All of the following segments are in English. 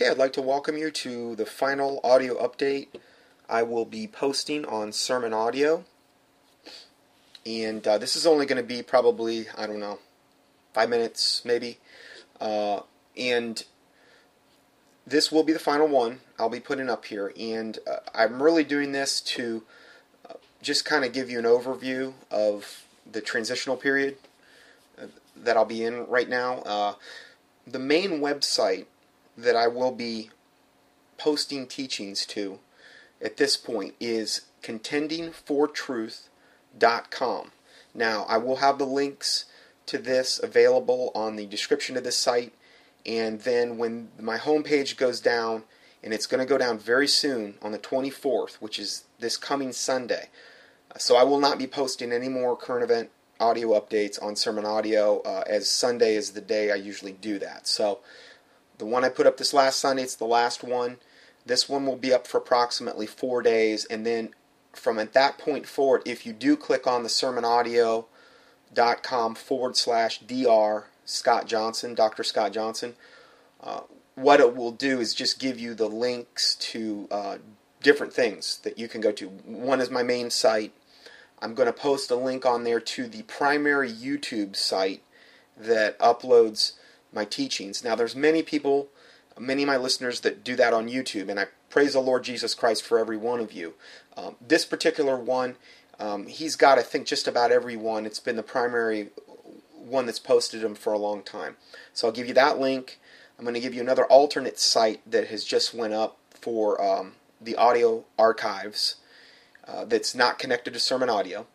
Okay, I'd like to welcome you to the final audio update I will be posting on Sermon Audio. And uh, this is only going to be probably, I don't know, five minutes maybe. Uh, and this will be the final one I'll be putting up here. And uh, I'm really doing this to uh, just kind of give you an overview of the transitional period uh, that I'll be in right now. Uh, the main website that I will be posting teachings to at this point is contendingfortruth.com. Now, I will have the links to this available on the description of this site, and then when my homepage goes down, and it's going to go down very soon on the 24th, which is this coming Sunday. So I will not be posting any more current event audio updates on Sermon Audio, uh, as Sunday is the day I usually do that. So the one I put up this last Sunday, it's the last one. This one will be up for approximately four days, and then from at that point forward, if you do click on the sermonaudio.com forward slash dr Scott Johnson, Dr. Scott Johnson, uh, what it will do is just give you the links to uh, different things that you can go to. One is my main site. I'm going to post a link on there to the primary YouTube site that uploads my teachings. Now, there's many people, many of my listeners that do that on YouTube, and I praise the Lord Jesus Christ for every one of you. Um, this particular one, um, he's got, I think, just about every one. It's been the primary one that's posted them for a long time. So I'll give you that link. I'm going to give you another alternate site that has just went up for um, the audio archives uh, that's not connected to sermon audio,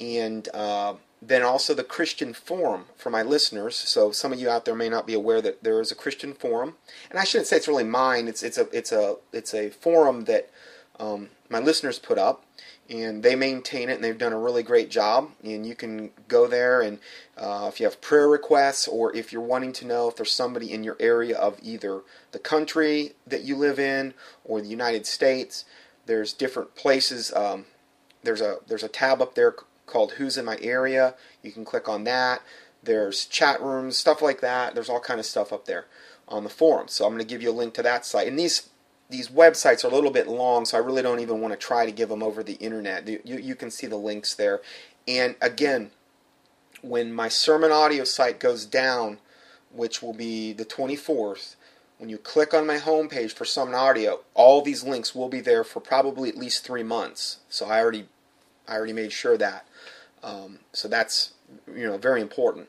and uh, then also the Christian Forum for my listeners. So some of you out there may not be aware that there is a Christian Forum, and I shouldn't say it's really mine. It's it's a it's a it's a forum that um, my listeners put up, and they maintain it, and they've done a really great job. And you can go there, and uh, if you have prayer requests, or if you're wanting to know if there's somebody in your area of either the country that you live in or the United States, there's different places. Um, there's a there's a tab up there called Who's in My Area. You can click on that. There's chat rooms, stuff like that. There's all kind of stuff up there on the forum. So I'm going to give you a link to that site. And these these websites are a little bit long, so I really don't even want to try to give them over the internet. You, you can see the links there. And again, when my sermon audio site goes down, which will be the 24th, when you click on my homepage for Sermon Audio, all these links will be there for probably at least three months. So I already, I already made sure that. Um, so that's you know very important.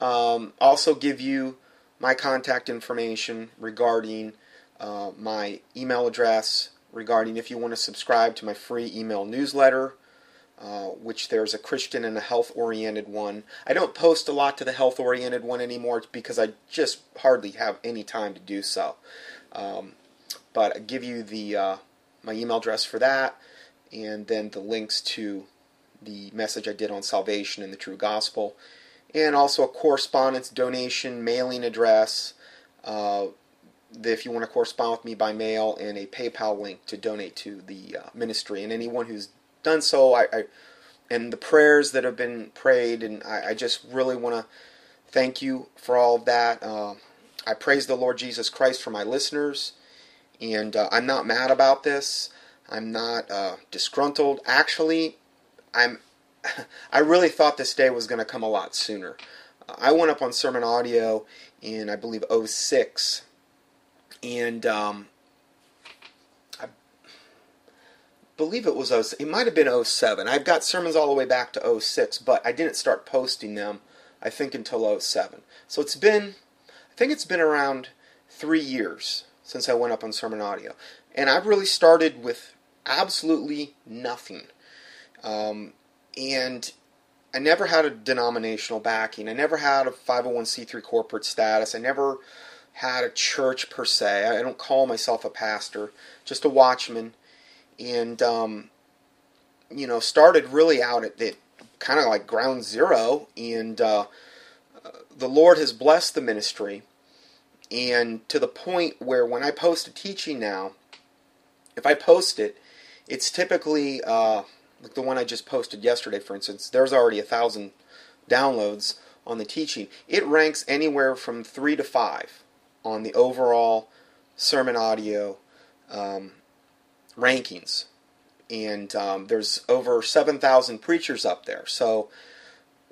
Um, also give you my contact information regarding uh, my email address, regarding if you want to subscribe to my free email newsletter. Uh, which there's a Christian and a health oriented one. I don't post a lot to the health oriented one anymore because I just hardly have any time to do so. Um, but I give you the uh, my email address for that, and then the links to the message I did on salvation and the true gospel, and also a correspondence donation mailing address. Uh, if you want to correspond with me by mail, and a PayPal link to donate to the uh, ministry. And anyone who's done so, I, I, and the prayers that have been prayed, and I, I just really want to thank you for all of that. Uh, I praise the Lord Jesus Christ for my listeners, and uh, I'm not mad about this. I'm not uh, disgruntled. Actually, I'm I really thought this day was going to come a lot sooner. I went up on Sermon Audio in I believe 06 and um, I believe it was 06, it might have been 07. I've got sermons all the way back to 06, but I didn't start posting them I think until 07. So it's been I think it's been around 3 years since I went up on Sermon Audio. And I've really started with absolutely nothing. Um, and I never had a denominational backing. I never had a 501c3 corporate status. I never had a church per se. I don't call myself a pastor, just a watchman. And, um, you know, started really out at, at kind of like ground zero. And uh, the Lord has blessed the ministry. And to the point where when I post a teaching now, if I post it, it's typically. Uh, like the one I just posted yesterday, for instance, there's already a thousand downloads on the teaching. It ranks anywhere from three to five on the overall sermon audio um, rankings, and um, there's over 7,000 preachers up there. So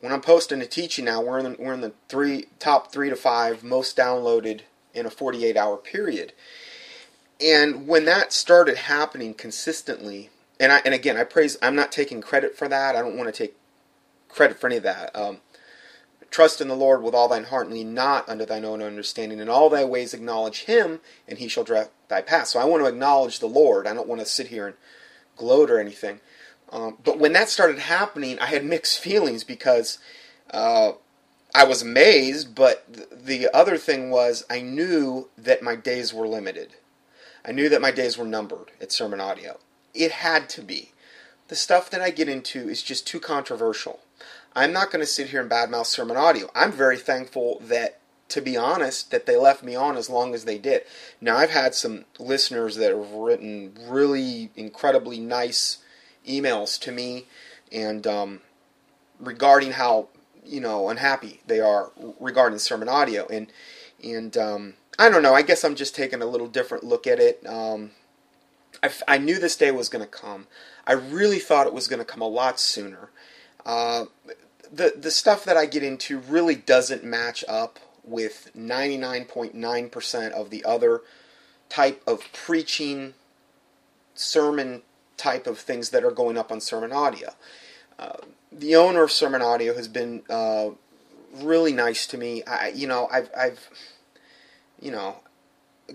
when I'm posting a teaching now, we're in the, we're in the three top three to five most downloaded in a 48 hour period. And when that started happening consistently, and I, and again, I praise. I'm not taking credit for that. I don't want to take credit for any of that. Um, Trust in the Lord with all thine heart, and lean not unto thine own understanding. In all thy ways acknowledge Him, and He shall direct thy path. So I want to acknowledge the Lord. I don't want to sit here and gloat or anything. Um, but when that started happening, I had mixed feelings because uh, I was amazed, but th- the other thing was I knew that my days were limited. I knew that my days were numbered at Sermon Audio. It had to be. The stuff that I get into is just too controversial. I'm not going to sit here and badmouth Sermon Audio. I'm very thankful that, to be honest, that they left me on as long as they did. Now, I've had some listeners that have written really incredibly nice emails to me and um, regarding how you know unhappy they are regarding sermon audio and and um, I don't know. I guess I'm just taking a little different look at it. Um, I, I, knew this day was going to come. I really thought it was going to come a lot sooner. Uh, the the stuff that I get into really doesn't match up with 99.9% of the other type of preaching sermon type of things that are going up on sermon audio. Uh, the owner of sermon audio has been uh, really nice to me. I, you know, I've, I've, you know,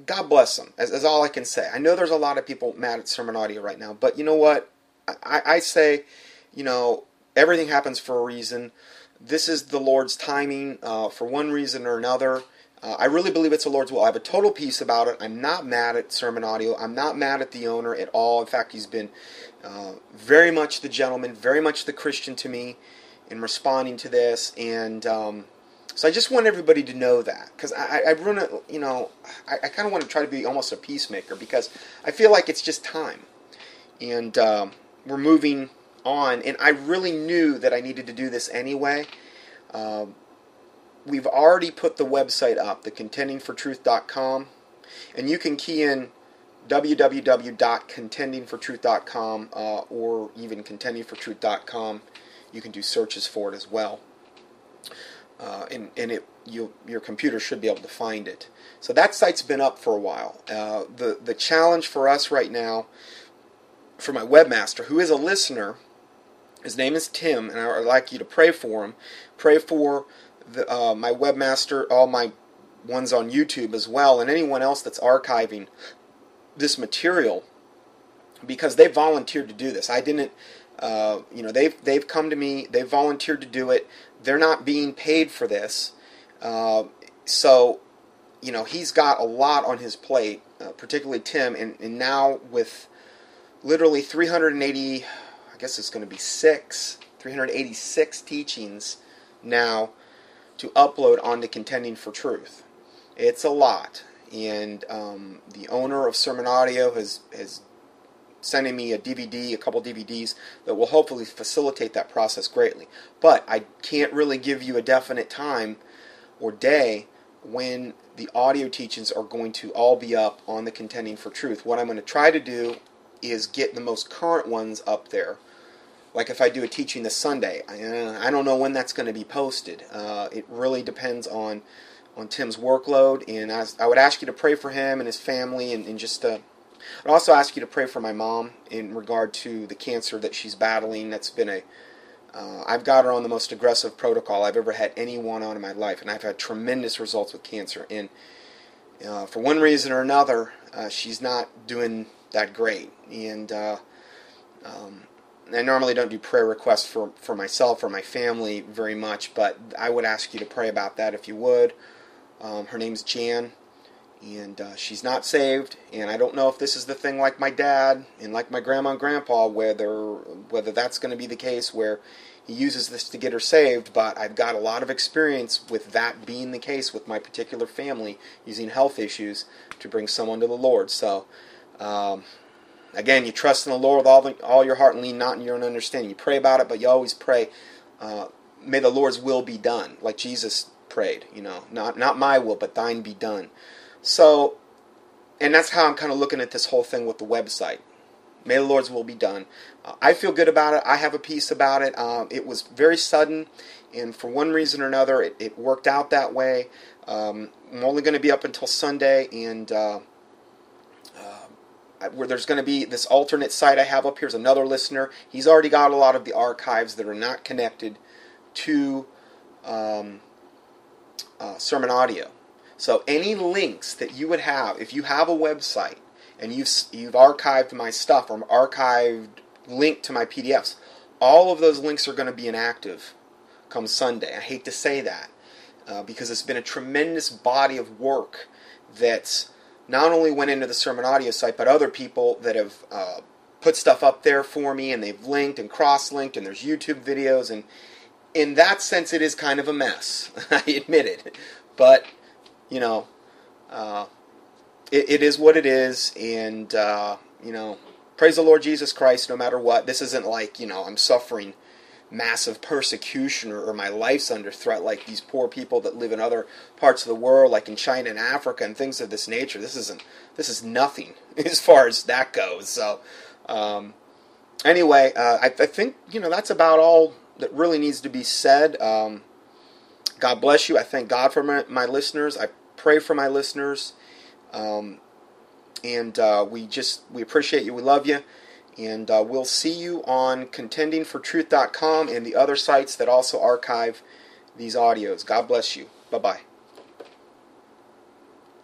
God bless them. As, all I can say. I know there's a lot of people mad at sermon audio right now, but you know what? I, I say, you know, everything happens for a reason. This is the Lord's timing uh, for one reason or another. Uh, I really believe it's the Lord's will. I have a total peace about it. I'm not mad at Sermon Audio. I'm not mad at the owner at all. In fact, he's been uh, very much the gentleman, very much the Christian to me in responding to this. And um, so I just want everybody to know that because I, I run a, you know, I, I kind of want to try to be almost a peacemaker because I feel like it's just time. And um, we're moving on. And I really knew that I needed to do this anyway. Um, we've already put the website up, the contendingfortruth.com, and you can key in www.contendingfortruth.com uh, or even contendingfortruth.com. You can do searches for it as well, uh, and and it you your computer should be able to find it. So that site's been up for a while. Uh, the the challenge for us right now, for my webmaster, who is a listener, his name is Tim, and I would like you to pray for him. Pray for the, uh, my webmaster, all my ones on YouTube as well, and anyone else that's archiving this material because they volunteered to do this. I didn't, uh, you know, they've they've come to me, they volunteered to do it. They're not being paid for this, uh, so you know he's got a lot on his plate, uh, particularly Tim, and, and now with literally 380, I guess it's going to be six, 386 teachings now to upload onto Contending for Truth. It's a lot, and um, the owner of Sermon Audio has has sending me a DVD, a couple DVDs that will hopefully facilitate that process greatly. But I can't really give you a definite time or day when the audio teachings are going to all be up on the Contending for Truth. What I'm going to try to do is get the most current ones up there like if I do a teaching this Sunday, I, I don't know when that's going to be posted. Uh, it really depends on on Tim's workload, and I, I, would ask you to pray for him and his family, and, and just uh, I'd also ask you to pray for my mom in regard to the cancer that she's battling. That's been a uh, I've got her on the most aggressive protocol I've ever had anyone on in my life, and I've had tremendous results with cancer. And uh, for one reason or another, uh, she's not doing that great, and uh, um, I normally don't do prayer requests for, for myself or my family very much, but I would ask you to pray about that if you would. Um, her name's Jan, and uh, she's not saved. And I don't know if this is the thing like my dad and like my grandma and grandpa, whether whether that's going to be the case where he uses this to get her saved. But I've got a lot of experience with that being the case with my particular family using health issues to bring someone to the Lord. So. Um, Again, you trust in the Lord with all, the, all your heart and lean not in your own understanding. You pray about it, but you always pray, uh, may the Lord's will be done, like Jesus prayed, you know, not, not my will, but thine be done. So, and that's how I'm kind of looking at this whole thing with the website. May the Lord's will be done. Uh, I feel good about it. I have a peace about it. Um, it was very sudden, and for one reason or another, it, it worked out that way. Um, I'm only going to be up until Sunday, and uh, uh, where there's going to be this alternate site I have up here is another listener. He's already got a lot of the archives that are not connected to um, uh, sermon audio. So any links that you would have, if you have a website and you've you've archived my stuff or archived linked to my PDFs, all of those links are going to be inactive come Sunday. I hate to say that uh, because it's been a tremendous body of work that's not only went into the sermon audio site, but other people that have uh, put stuff up there for me and they've linked and cross-linked and there's YouTube videos and in that sense it is kind of a mess. I admit it, but you know, uh, it, it is what it is, and uh, you know, praise the Lord Jesus Christ. No matter what, this isn't like you know I'm suffering massive persecution or, or, my life's under threat like these poor people that live in other parts of the world like in China and Africa and things of this nature. This isn't this is nothing as far as that goes. So um, anyway uh, I, I, think you know that's about all that really needs to be said. Um, God bless you. I thank God for my, my listeners. I pray for my listeners. Um, and uh, we just we appreciate you. We love you. And uh, we'll see you on contendingfortruth.com and the other sites that also archive these audios. God bless you. Bye bye.